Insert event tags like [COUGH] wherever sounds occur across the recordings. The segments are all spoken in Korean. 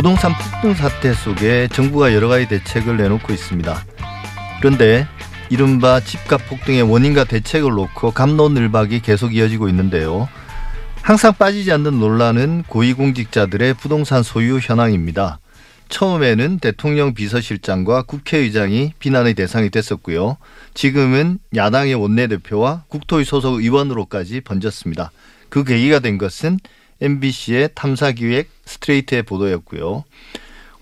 부동산 폭등 사태 속에 정부가 여러 가지 대책을 내놓고 있습니다. 그런데 이른바 집값 폭등의 원인과 대책을 놓고 감론을박이 계속 이어지고 있는데요. 항상 빠지지 않는 논란은 고위공직자들의 부동산 소유 현황입니다. 처음에는 대통령 비서실장과 국회의장이 비난의 대상이 됐었고요. 지금은 야당의 원내대표와 국토위 소속 의원으로까지 번졌습니다. 그 계기가 된 것은 MBC의 탐사기획 스트레이트의 보도였고요.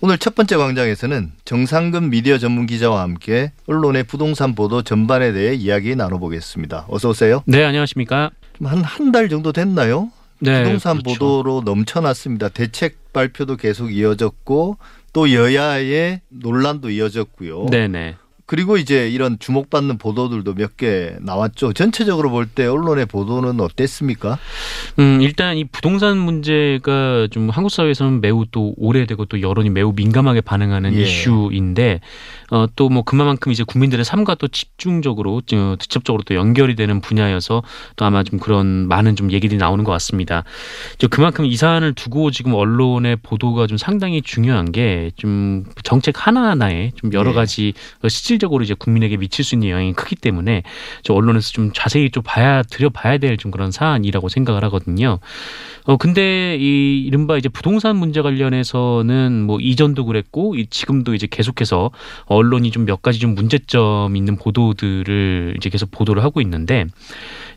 오늘 첫 번째 광장에서는 정상근 미디어 전문 기자와 함께 언론의 부동산 보도 전반에 대해 이야기 나눠보겠습니다. 어서 오세요. 네, 안녕하십니까. 한 한 달 정도 됐나요? 네, 부동산 그렇죠. 보도로 넘쳐났습니다. 대책 발표도 계속 이어졌고 또 여야의 논란도 이어졌고요. 네네. 그리고 이제 이런 주목받는 보도들도 몇 개 나왔죠. 전체적으로 볼 때 언론의 보도는 어땠습니까? 음, 일단 이 부동산 문제가 좀 한국 사회에서는 매우 또 오래되고 또 여론이 매우 민감하게 반응하는 예. 이슈인데 어, 또 뭐 그만큼 이제 국민들의 삶과 또 집중적으로 어, 직접적으로 또 연결이 되는 분야여서 또 아마 좀 그런 많은 좀 얘기들이 나오는 것 같습니다. 저 그만큼 이 사안을 두고 지금 언론의 보도가 좀 상당히 중요한 게 좀 정책 하나하나에 좀 여러 예. 가지 어, 실질적으로 이제 국민에게 미칠 수 있는 영향이 크기 때문에 저 언론에서 좀 자세히 좀 봐야 들여봐야 될 좀 그런 사안이라고 생각을 하거든요. 어 근데 이 이른바 이제 부동산 문제 관련해서는 뭐 이전도 그랬고 이 지금도 이제 계속해서 언론이 좀 몇 가지 좀 문제점 있는 보도들을 이제 계속 보도를 하고 있는데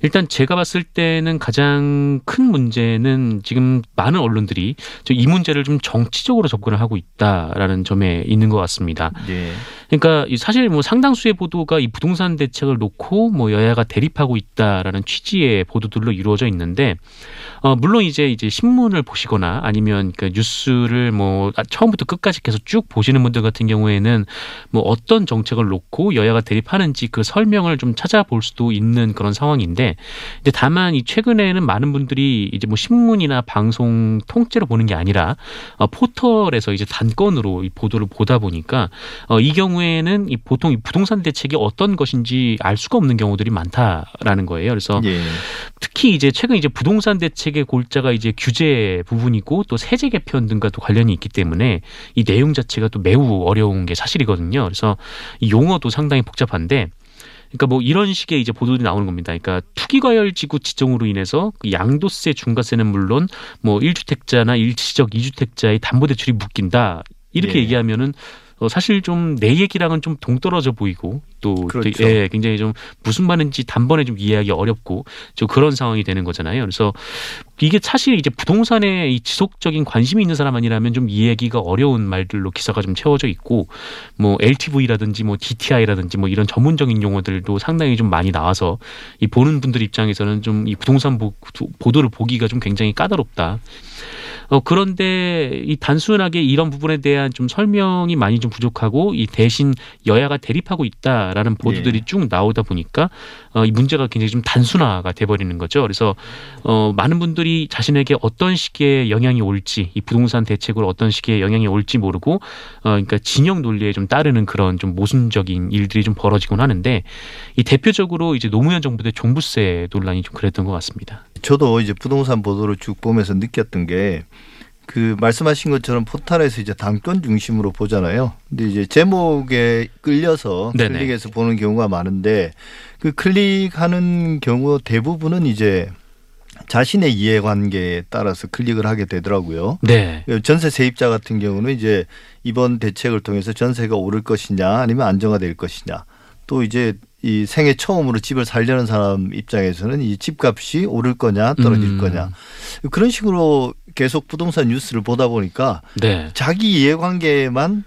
일단 제가 봤을 때는 가장 큰 문제는 지금 많은 언론들이 저이 문제를 좀 정치적으로 접근을 하고 있다라는 점에 있는 것 같습니다. 예. 그러니까 이 사실 뭐 상당수의 보도가 이 부동산 대책을 놓고 뭐 여야가 대립하고 있다라는 취지의 보도들로 이루어져 있는데 어 물론 이제 이제 신문을 보시거나 아니면 그 뉴스를 뭐 처음부터 끝까지 계속 쭉 보시는 분들 같은 경우에는 뭐 어떤 정책을 놓고 여야가 대립하는지 그 설명을 좀 찾아볼 수도 있는 그런 상황인데 이제 다만 이 최근에는 많은 분들이 이제 뭐 신문이나 방송 통째로 보는 게 아니라 어, 포털에서 이제 단건으로 이 보도를 보다 보니까 어, 이 경우에는 이 보통 이 부동산 대책이 어떤 것인지 알 수가 없는 경우들이 많다라는 거예요. 그래서 예. 특히 이제 최근 이제 부동산 대책의 골자가 이제 규제 부분이고 또 세제 개편 등과 또 관련이 있기 때문에 이 내용 자체가 또 매우 어려운 게 사실이거든요. 그래서 이 용어도 상당히 복잡한데 그러니까 뭐 이런 식의 이제 보도들이 나오는 겁니다. 그러니까 투기과열 지구 지정으로 인해서 그 양도세, 중과세는 물론 뭐 1주택자나 일시적 2주택자의 담보 대출이 묶인다. 이렇게 예. 얘기하면은 어, 사실 좀 내 얘기랑은 좀 동떨어져 보이고 또, 또 그렇죠. 예, 굉장히 좀 무슨 말인지 단번에 좀 이해하기 어렵고 좀 그런 상황이 되는 거잖아요. 그래서 이게 사실 이제 부동산에 이 지속적인 관심이 있는 사람 아니라면 좀 이해하기가 어려운 말들로 기사가 좀 채워져 있고 뭐 LTV라든지 뭐 DTI라든지 뭐 이런 전문적인 용어들도 상당히 좀 많이 나와서 이 보는 분들 입장에서는 좀 이 부동산 보, 보도를 보기가 좀 굉장히 까다롭다. 어, 그런데 이 단순하게 이런 부분에 대한 좀 설명이 많이 좀 부족하고 이 대신 여야가 대립하고 있다라는 보도들이 예. 쭉 나오다 보니까 어, 이 문제가 굉장히 좀 단순화가 돼버리는 거죠. 그래서 어, 많은 분들이 자신에게 어떤 식의 영향이 올지 이 부동산 대책으로 어떤 식의 영향이 올지 모르고 어, 그러니까 진영 논리에 좀 따르는 그런 좀 모순적인 일들이 좀 벌어지곤 하는데 이 대표적으로 이제 노무현 정부 때 종부세 논란이 좀 그랬던 것 같습니다. 저도 이제 부동산 보도를 쭉 보면서 느꼈던 게 그 말씀하신 것처럼 포털에서 이제 단건 중심으로 보잖아요. 근데 이제 제목에 끌려서 네네. 클릭해서 보는 경우가 많은데 그 클릭하는 경우 대부분은 이제 자신의 이해관계에 따라서 클릭을 하게 되더라고요. 네. 전세 세입자 같은 경우는 이제 이번 대책을 통해서 전세가 오를 것이냐 아니면 안정화될 것이냐 또 이제 이 생애 처음으로 집을 살려는 사람 입장에서는 이 집값이 오를 거냐 떨어질 음. 거냐 그런 식으로 계속 부동산 뉴스를 보다 보니까 네. 자기 이해관계에만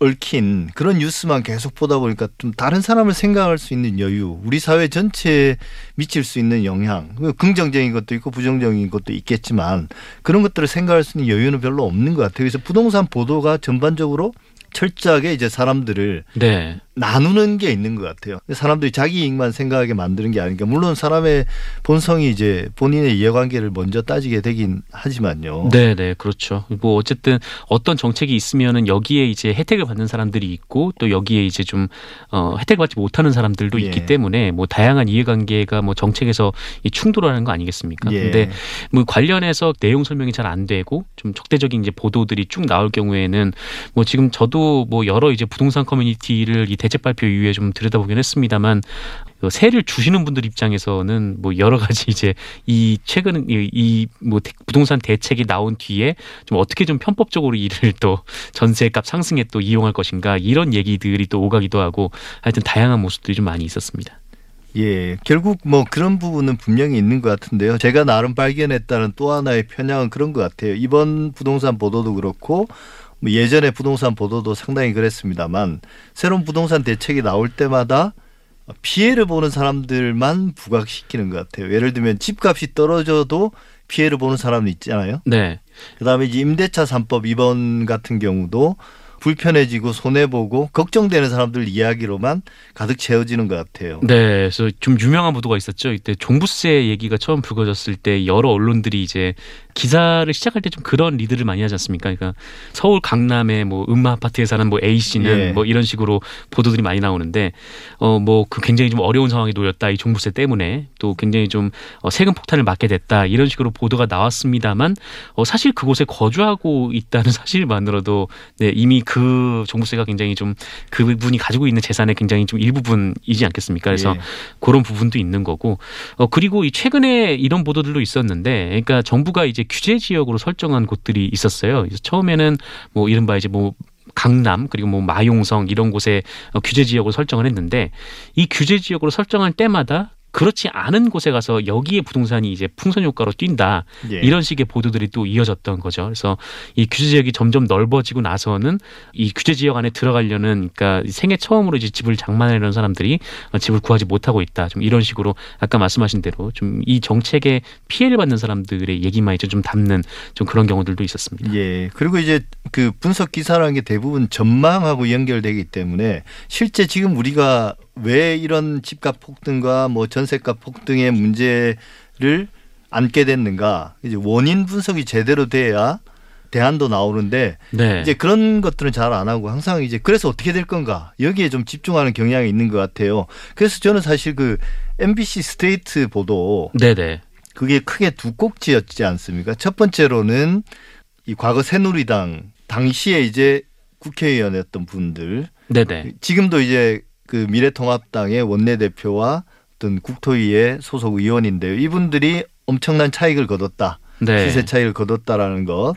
얽힌 그런 뉴스만 계속 보다 보니까 좀 다른 사람을 생각할 수 있는 여유, 우리 사회 전체에 미칠 수 있는 영향, 그 긍정적인 것도 있고 부정적인 것도 있겠지만 그런 것들을 생각할 수 있는 여유는 별로 없는 것 같아요. 그래서 부동산 보도가 전반적으로 철저하게 이제 사람들을 네. 나누는 게 있는 것 같아요. 사람들이 자기 이익만 생각하게 만드는 게 아니니까 물론 사람의 본성이 이제 본인의 이해관계를 먼저 따지게 되긴 하지만요. 네, 네, 그렇죠. 뭐 어쨌든 어떤 정책이 있으면은 여기에 이제 혜택을 받는 사람들이 있고 또 여기에 이제 좀 어, 혜택을 받지 못하는 사람들도 예. 있기 때문에 뭐 다양한 이해관계가 뭐 정책에서 이 충돌하는 거 아니겠습니까? 예. 근데 뭐 관련해서 내용 설명이 잘 안 되고 좀 적대적인 이제 보도들이 쭉 나올 경우에는 뭐 지금 저도 뭐 여러 이제 부동산 커뮤니티를 이 대책 발표 이후에 좀 들여다보긴 했습니다만 그 세를 주시는 분들 입장에서는 뭐 여러 가지 이제 이 최근 이뭐 부동산 대책이 나온 뒤에 좀 어떻게 좀 편법적으로 이를 또 전세값 상승에 또 이용할 것인가 이런 얘기들이 또 오가기도 하고 하여튼 다양한 모습들이 좀 많이 있었습니다. 예, 결국 뭐 그런 부분은 분명히 있는 것 같은데요. 제가 나름 발견했다는 또 하나의 편향은 그런 것 같아요. 이번 부동산 보도도 그렇고 뭐 예전에 부동산 보도도 상당히 그랬습니다만 새로운 부동산 대책이 나올 때마다 피해를 보는 사람들만 부각시키는 것 같아요. 예를 들면 집값이 떨어져도 피해를 보는 사람이 있잖아요. 네. 그다음에 임대차 3법 이번 같은 경우도 불편해지고 손해 보고 걱정되는 사람들 이야기로만 가득 채워지는 것 같아요. 네, 그래서 좀 유명한 보도가 있었죠. 이때 종부세 얘기가 처음 불거졌을 때 여러 언론들이 이제 기사를 시작할 때 좀 그런 리드를 많이 하지 않습니까? 그러니까 서울 강남의 뭐 음마 아파트에 사는 뭐 A 씨는 예. 뭐 이런 식으로 보도들이 많이 나오는데 어 뭐 그 굉장히 좀 어려운 상황에 놓였다 이 종부세 때문에 또 굉장히 좀 어, 세금 폭탄을 맞게 됐다 이런 식으로 보도가 나왔습니다만 어 사실 그곳에 거주하고 있다는 [LAUGHS] 사실만으로도 네 이미 그 종부세가 굉장히 좀 그분이 가지고 있는 재산의 굉장히 좀 일부분이지 않겠습니까? 그래서 예. 그런 부분도 있는 거고 어 그리고 이 최근에 이런 보도들도 있었는데 그러니까 정부가 이제 규제 지역으로 설정한 곳들이 있었어요. 그래서 처음에는 뭐 이른바 이제 뭐 강남 그리고 뭐 마용성 이런 곳에 어, 규제 지역으로 설정을 했는데 이 규제 지역으로 설정할 때마다 그렇지 않은 곳에 가서 여기에 부동산이 이제 풍선 효과로 뛴다 예. 이런 식의 보도들이 또 이어졌던 거죠. 그래서 이 규제 지역이 점점 넓어지고 나서는 이 규제 지역 안에 들어가려는 그러니까 생애 처음으로 이제 집을 장만하려는 사람들이 어, 집을 구하지 못하고 있다. 좀 이런 식으로 아까 말씀하신 대로 좀 이 정책에 피해를 받는 사람들의 얘기만 이제 좀 담는 좀 그런 경우들도 있었습니다. 예. 그리고 이제 그 분석 기사라는 게 대부분 전망하고 연결되기 때문에 실제 지금 우리가 왜 이런 집값 폭등과 뭐 전세값 폭등의 문제를 안게 됐는가 이제 원인 분석이 제대로 돼야 대안도 나오는데 네. 이제 그런 것들은 잘 안 하고 항상 이제 그래서 어떻게 될 건가 여기에 좀 집중하는 경향이 있는 것 같아요. 그래서 저는 사실 그 MBC 스트레이트 보도 네네. 그게 크게 두 꼭지였지 않습니까? 첫 번째로는 이 과거 새누리당 당시에 이제 국회의원이었던 분들 네네. 지금도 이제 그 미래통합당의 원내대표와 어떤 국토위의 소속 의원인데요. 이분들이 엄청난 차익을 거뒀다. 네. 시세 차익을 거뒀다라는 것.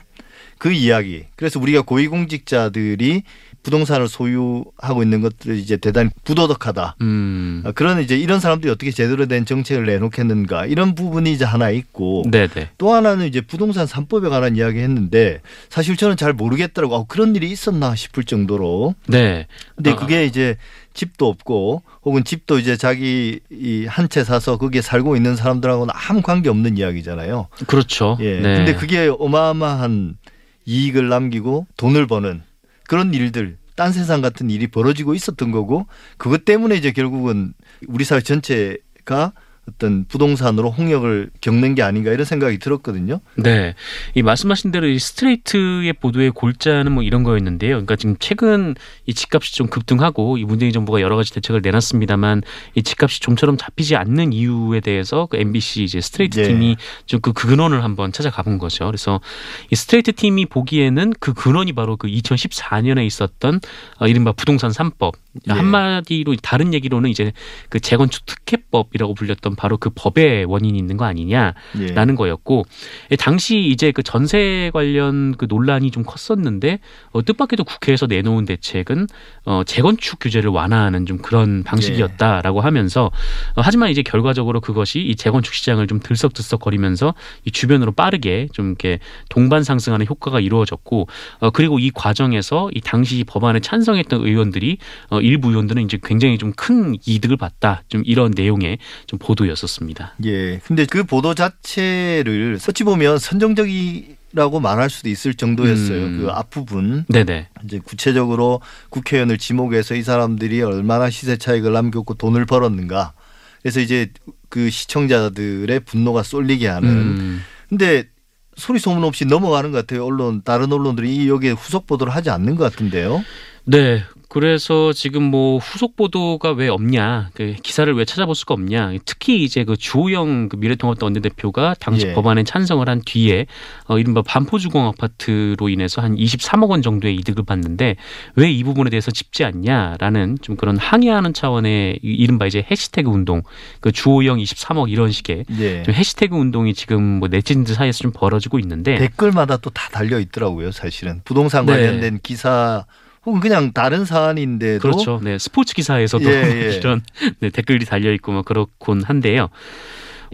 그 이야기. 그래서 우리가 고위공직자들이 부동산을 소유하고 있는 것들이 이제 대단히 부도덕하다. 음. 아, 그런 이제 이런 사람들이 어떻게 제대로 된 정책을 내놓겠는가 이런 부분이 이제 하나 있고 네네. 또 하나는 이제 부동산 3법에 관한 이야기 했는데 사실 저는 잘 모르겠더라고 아, 그런 일이 있었나 싶을 정도로 네. 근데 아. 그게 이제 집도 없고 혹은 집도 이제 자기 이한채 사서 거기에 살고 있는 사람들하고는 아무 관계 없는 이야기잖아요. 그렇죠. 예. 네. 근데 그게 어마어마한 이익을 남기고 돈을 버는 그런 일들 딴 세상 같은 일이 벌어지고 있었던 거고 그것 때문에 이제 결국은 우리 사회 전체가 어떤 부동산으로 홍역을 겪는 게 아닌가 이런 생각이 들었거든요. 네. 이 말씀하신 대로 이 스트레이트의 보도의 골자는 뭐 이런 거였는데요. 그러니까 지금 최근 이 집값이 좀 급등하고 이 문재인 정부가 여러 가지 대책을 내놨습니다만 이 집값이 좀처럼 잡히지 않는 이유에 대해서 그 MBC 이제 스트레이트 예. 팀이 좀그 근원을 한번 찾아가 본 거죠. 그래서 이 스트레이트 팀이 보기에는 그 근원이 바로 그 2014년에 있었던 어, 이른바 부동산 3법. 예. 한마디로 다른 얘기로는 이제 그 재건축 특혜법이라고 불렸던 바로 그 법에 원인이 있는 거 아니냐. 예. 라는 거였고 예, 당시 이제 그 전세 관련 그 논란이 좀 컸었는데 어, 뜻밖에도 국회에서 내놓은 대책은 어, 재건축 규제를 완화하는 좀 그런 방식이었다라고 하면서 어, 하지만 이제 결과적으로 그것이 이 재건축 시장을 좀 들썩들썩 거리면서 이 주변으로 빠르게 좀 이렇게 동반 상승하는 효과가 이루어졌고 어, 그리고 이 과정에서 이 당시 법안에 찬성했던 의원들이 어, 일부 의원들은 이제 굉장히 좀 큰 이득을 봤다 좀 이런 내용의 좀 보도였었습니다. 예. 근데 그 보도 자체를 어찌 보면 선정적이 라고 말할 수도 있을 정도였어요. 음. 그 앞부분 네네. 이제 구체적으로 국회의원을 지목해서 이 사람들이 얼마나 시세 차익을 남겼고 돈을 벌었는가. 그래서 이제 그 시청자들의 분노가 쏠리게 하는. 음. 근데 소리 소문 없이 넘어가는 것 같아요. 언론 다른 언론들이 여기에 후속 보도를 하지 않는 것 같은데요. 네. 그래서 지금 뭐 후속 보도가 왜 없냐, 그 기사를 왜 찾아볼 수가 없냐. 특히 이제 그 주호영 그 미래통합당 원내대표가 당시 예. 법안에 찬성을 한 뒤에 어, 이른바 반포주공 아파트로 인해서 한 23억 원 정도의 이득을 봤는데 왜 이 부분에 대해서 짚지 않냐라는 좀 그런 항의하는 차원의 이- 이른바 이제 해시태그 운동, 그 주호영 23억 이런 식의 예. 좀 해시태그 운동이 지금 뭐 네티즌들 사이에서 좀 벌어지고 있는데 댓글마다 또 다 달려 있더라고요. 사실은 부동산 네. 관련된 기사 혹은 그냥 다른 사안인데도 그렇죠. 네, 스포츠 기사에서도 예, 예. [LAUGHS] 이런 네, 댓글이 달려 있고 뭐 그렇곤 한데요.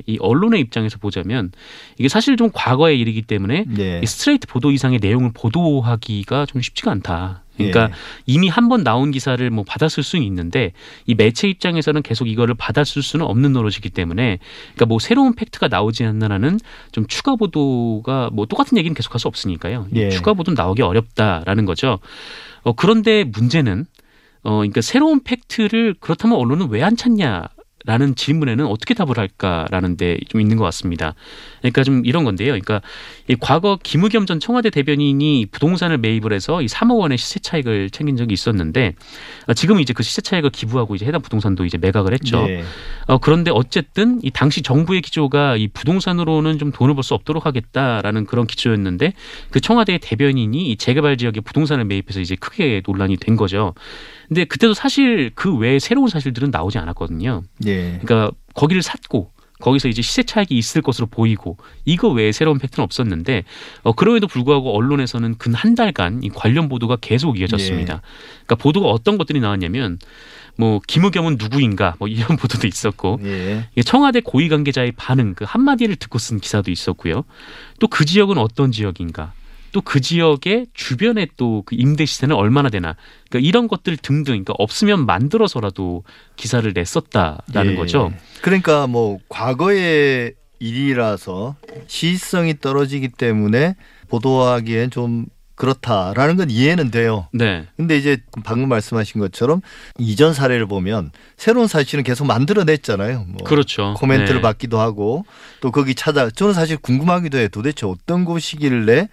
이 언론의 입장에서 보자면 이게 사실 좀 과거의 일이기 때문에 예. 이 스트레이트 보도 이상의 내용을 보도하기가 좀 쉽지가 않다. 그러니까 예. 이미 한 번 나온 기사를 뭐 받았을 수는 있는데 이 매체 입장에서는 계속 이거를 받았을 수는 없는 노릇이기 때문에 그러니까 뭐 새로운 팩트가 나오지 않는 좀 추가 보도가 뭐 똑같은 얘기는 계속할 수 없으니까요. 이 예. 추가 보도는 나오기 어렵다라는 거죠. 어 그런데 문제는 어 그러니까 새로운 팩트를 그렇다면 언론은 왜 안 찾냐? 라는 질문에는 어떻게 답을 할까라는 데 좀 있는 것 같습니다. 그러니까 좀 이런 건데요. 그러니까 이 과거 김의겸 전 청와대 대변인이 부동산을 매입을 해서 이 3억 원의 시세 차익을 챙긴 적이 있었는데 어, 지금은 이제 그 시세 차익을 기부하고 이제 해당 부동산도 이제 매각을 했죠. 예. 어, 그런데 어쨌든 이 당시 정부의 기조가 이 부동산으로는 좀 돈을 벌 수 없도록 하겠다라는 그런 기조였는데 그 청와대 대변인이 이 재개발 지역에 부동산을 매입해서 이제 크게 논란이 된 거죠. 근데 그때도 사실 그 외에 새로운 사실들은 나오지 않았거든요. 예. 그러니까 거기를 샀고 거기서 이제 시세 차익이 있을 것으로 보이고 이거 외에 새로운 팩트는 없었는데 어, 그럼에도 불구하고 언론에서는 근 한 달간 이 관련 보도가 계속 이어졌습니다. 그러니까 보도가 어떤 것들이 나왔냐면 뭐 김의겸은 누구인가 뭐 이런 [LAUGHS] 보도도 있었고 예. 청와대 고위 관계자의 반응 그 한마디를 듣고 쓴 기사도 있었고요. 또 그 지역은 어떤 지역인가? 또 그 지역의 주변에 또 그 임대 시세는 얼마나 되나? 그러니까 이런 것들 등등 그러니까 없으면 만들어서라도 기사를 냈었다라는 예. 거죠. 그러니까 뭐 과거의 일이라서 시의성이 떨어지기 때문에 보도하기엔 좀 그렇다라는 건 이해는 돼요. 네. 근데 이제 방금 말씀하신 것처럼 이전 사례를 보면 새로운 사실은 계속 만들어냈잖아요. 뭐 그렇죠. 코멘트를 네. 받기도 하고 또 거기 찾아 저는 사실 궁금하기도 해요. 도대체 어떤 곳이길래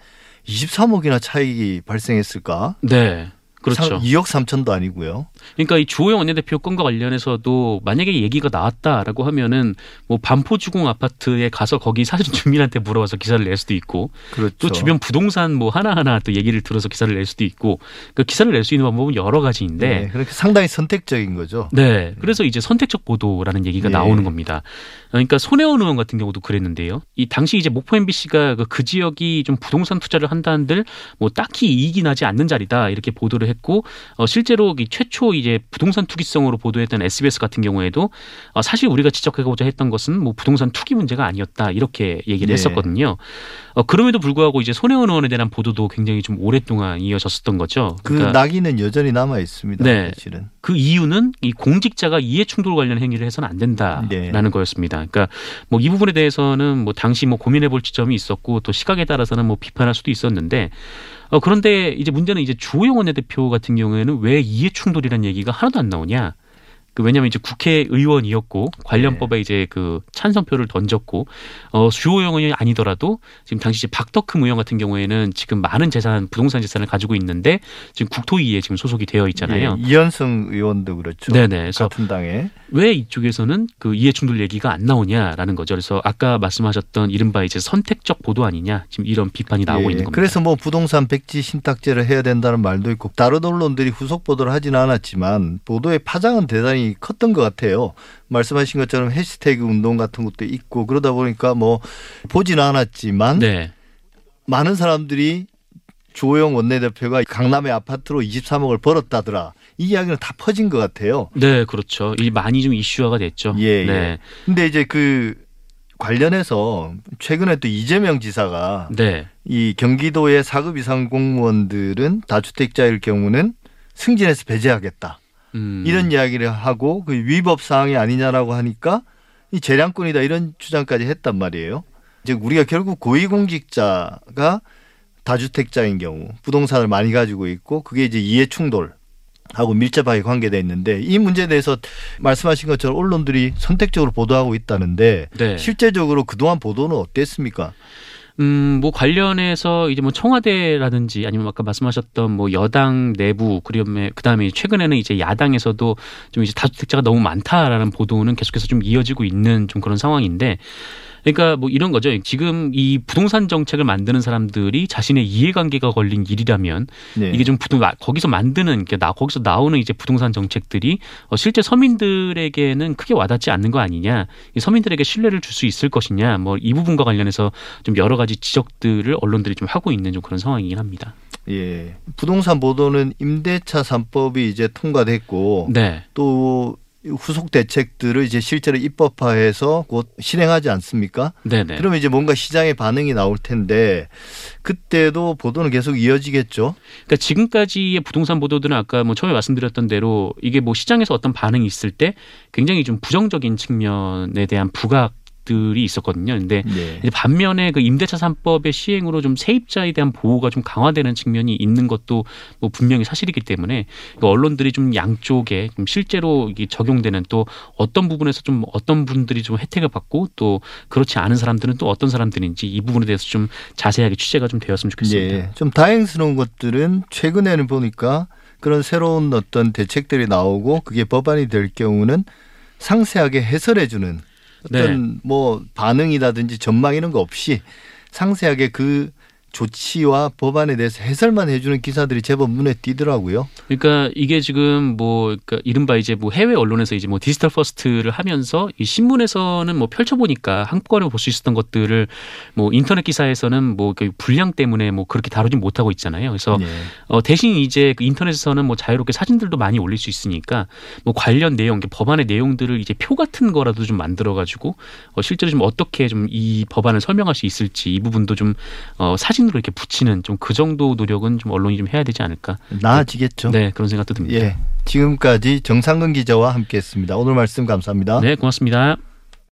23억이나 차익이 발생했을까? 네. 그렇죠. 2억 3천도 아니고요. 그러니까 이 주호영 원내대표 건과 관련해서도 만약에 얘기가 나왔다라고 하면은 뭐 반포주공 아파트에 가서 거기 사는 주민한테 물어봐서 기사를 낼 수도 있고 그렇죠. 또 주변 부동산 뭐 하나하나 또 얘기를 들어서 기사를 낼 수도 있고 그 기사를 낼 수 있는 방법은 여러 가지인데 네, 그렇게 상당히 선택적인 거죠. 네. 그래서 이제 선택적 보도라는 얘기가 예. 나오는 겁니다. 그러니까 손혜원 의원 같은 경우도 그랬는데요. 이 당시 이제 목포 MBC가 그, 그 지역이 좀 부동산 투자를 한다 한들 뭐 딱히 이익이 나지 않는 자리다 이렇게 보도를 했고 어, 실제로 이 최초 이제 부동산 투기성으로 보도했던 SBS 같은 경우에도 어, 사실 우리가 지적해보자 했던 것은 뭐 부동산 투기 문제가 아니었다 이렇게 얘기를 네. 했었거든요. 어, 그럼에도 불구하고 이제 손혜원 의원에 대한 보도도 굉장히 좀 오랫동안 이어졌었던 거죠. 그 그러니까 낙인은 여전히 남아 있습니다. 네. 사실은. 그 이유는 이 공직자가 이해 충돌 관련 행위를 해서는 안 된다라는 네. 거였습니다. 그러니까 뭐 이 부분에 대해서는 뭐 당시 뭐 고민해 볼 지점이 있었고 또 시각에 따라서는 뭐 비판할 수도 있었는데 어 그런데 이제 문제는 이제 주호영 원내대표 같은 경우에는 왜 이해 충돌이라는 얘기가 하나도 안 나오냐? 그 왜냐하면 이제 국회의원이었고 관련법에 이제 그 찬성표를 던졌고 어 주호영 의원이 아니더라도 지금 당시 박덕흠 의원 같은 경우에는 지금 많은 재산 부동산 재산을 가지고 있는데 지금 국토위에 지금 소속이 되어 있잖아요. 예, 이현승 의원도 그렇죠. 네네. 같은 당에. 왜 이쪽에서는 그 이해 충돌 얘기가 안 나오냐라는 거죠. 그래서 아까 말씀하셨던 이른바 이제 선택적 보도 아니냐 지금 이런 비판이 나오고 예, 있는 겁니다. 그래서 뭐 부동산 백지 신탁제를 해야 된다는 말도 있고 다른 언론들이 후속 보도를 하지는 않았지만 보도의 파장은 대단히 컸던 것 같아요. 말씀하신 것처럼 해시태그 운동 같은 것도 있고 그러다 보니까 뭐 보지는 않았지만 네, 많은 사람들이 주호영 원내대표가 강남의 아파트로 23억을 벌었다더라. 이 이야기는 다 퍼진 것 같아요. 네, 그렇죠. 이 많이 좀 이슈화가 됐죠. 예, 네, 예. 근데 이제 그 관련해서 최근에 또 이재명 지사가 네, 이 경기도의 4급 이상 공무원들은 다주택자일 경우는 승진해서 배제하겠다. 음, 이런 이야기를 하고 그 위법 사항이 아니냐라고 하니까 이 재량권이다 이런 주장까지 했단 말이에요. 즉 우리가 결국 고위공직자가 다주택자인 경우 부동산을 많이 가지고 있고 그게 이제 이해 충돌 하고 밀접하게 관계돼 있는데 이 문제에 대해서 말씀하신 것처럼 언론들이 선택적으로 보도하고 있다는데 네. 실제적으로 그동안 보도는 어땠습니까? 음, 뭐 관련해서 이제 뭐 청와대라든지 아니면 아까 말씀하셨던 뭐 여당 내부 그다음에 그다음에 최근에는 이제 야당에서도 좀 이제 다주택자가 너무 많다라는 보도는 계속해서 좀 이어지고 있는 좀 그런 상황인데 그러니까 뭐 이런 거죠. 지금 이 부동산 정책을 만드는 사람들이 자신의 이해관계가 걸린 일이라면 네. 이게 좀 부동 거기서 만드는 게나 거기서 나오는 이제 부동산 정책들이 어, 실제 서민들에게는 크게 와닿지 않는 거 아니냐, 이 서민들에게 신뢰를 줄 수 있을 것이냐, 뭐 이 부분과 관련해서 좀 여러 가지 지적들을 언론들이 좀 하고 있는 좀 그런 상황이긴 합니다. 예. 부동산 보도는 임대차 3법이 이제 통과됐고 네, 또 후속 대책들을 이제 실제로 입법화해서 곧 실행하지 않습니까? 네, 네. 그러면 이제 뭔가 시장의 반응이 나올 텐데 그때도 보도는 계속 이어지겠죠. 그러니까 지금까지의 부동산 보도들은 아까 뭐 처음에 말씀드렸던 대로 이게 뭐 시장에서 어떤 반응이 있을 때 굉장히 좀 부정적인 측면에 대한 부각 들이 있었거든요. 근데 네. 반면에 그 임대차 3법의 시행으로 좀 세입자에 대한 보호가 좀 강화되는 측면이 있는 것도 뭐 분명히 사실이기 때문에 그 언론들이 좀 양쪽에 좀 실제로 적용되는 또 어떤 부분에서 좀 어떤 분들이 좀 혜택을 받고 또 그렇지 않은 사람들은 또 어떤 사람들인지 이 부분에 대해서 좀 자세하게 취재가 좀 되었으면 좋겠습니다. 예. 좀 다행스러운 것들은 최근에는 보니까 그런 새로운 어떤 대책들이 나오고 그게 법안이 될 경우는 상세하게 해설해 주는 어떤 뭐 반응이라든지 전망 이런 거 없이 상세하게 그 조치와 법안에 대해서 해설만 해주는 기사들이 제법 눈에 띄더라고요. 그러니까 이게 지금 뭐 그러니까 이른바 이제 뭐 해외 언론에서 이제 뭐 digital first를 하면서 이 신문에서는 뭐 펼쳐보니까 한꺼번에 볼 수 있었던 것들을 뭐 인터넷 기사에서는 뭐 그 분량 때문에 뭐 그렇게 다루진 못하고 있잖아요. 그래서 예. 어, 대신 이제 그 인터넷에서는 뭐 자유롭게 사진들도 많이 올릴 수 있으니까 뭐 관련 내용, 법안의 내용들을 이제 표 같은 거라도 좀 만들어 가지고 어, 실제로 좀 어떻게 좀 이 법안을 설명할 수 있을지 이 부분도 좀 어, 사진으로 이렇게 붙이는 좀 그 정도 노력은 좀 언론이 좀 해야 되지 않을까. 나아지겠죠. 네, 그런 생각도 듭니다. 예. 지금까지 정상근 기자와 함께했습니다. 오늘 말씀 감사합니다. 네, 고맙습니다.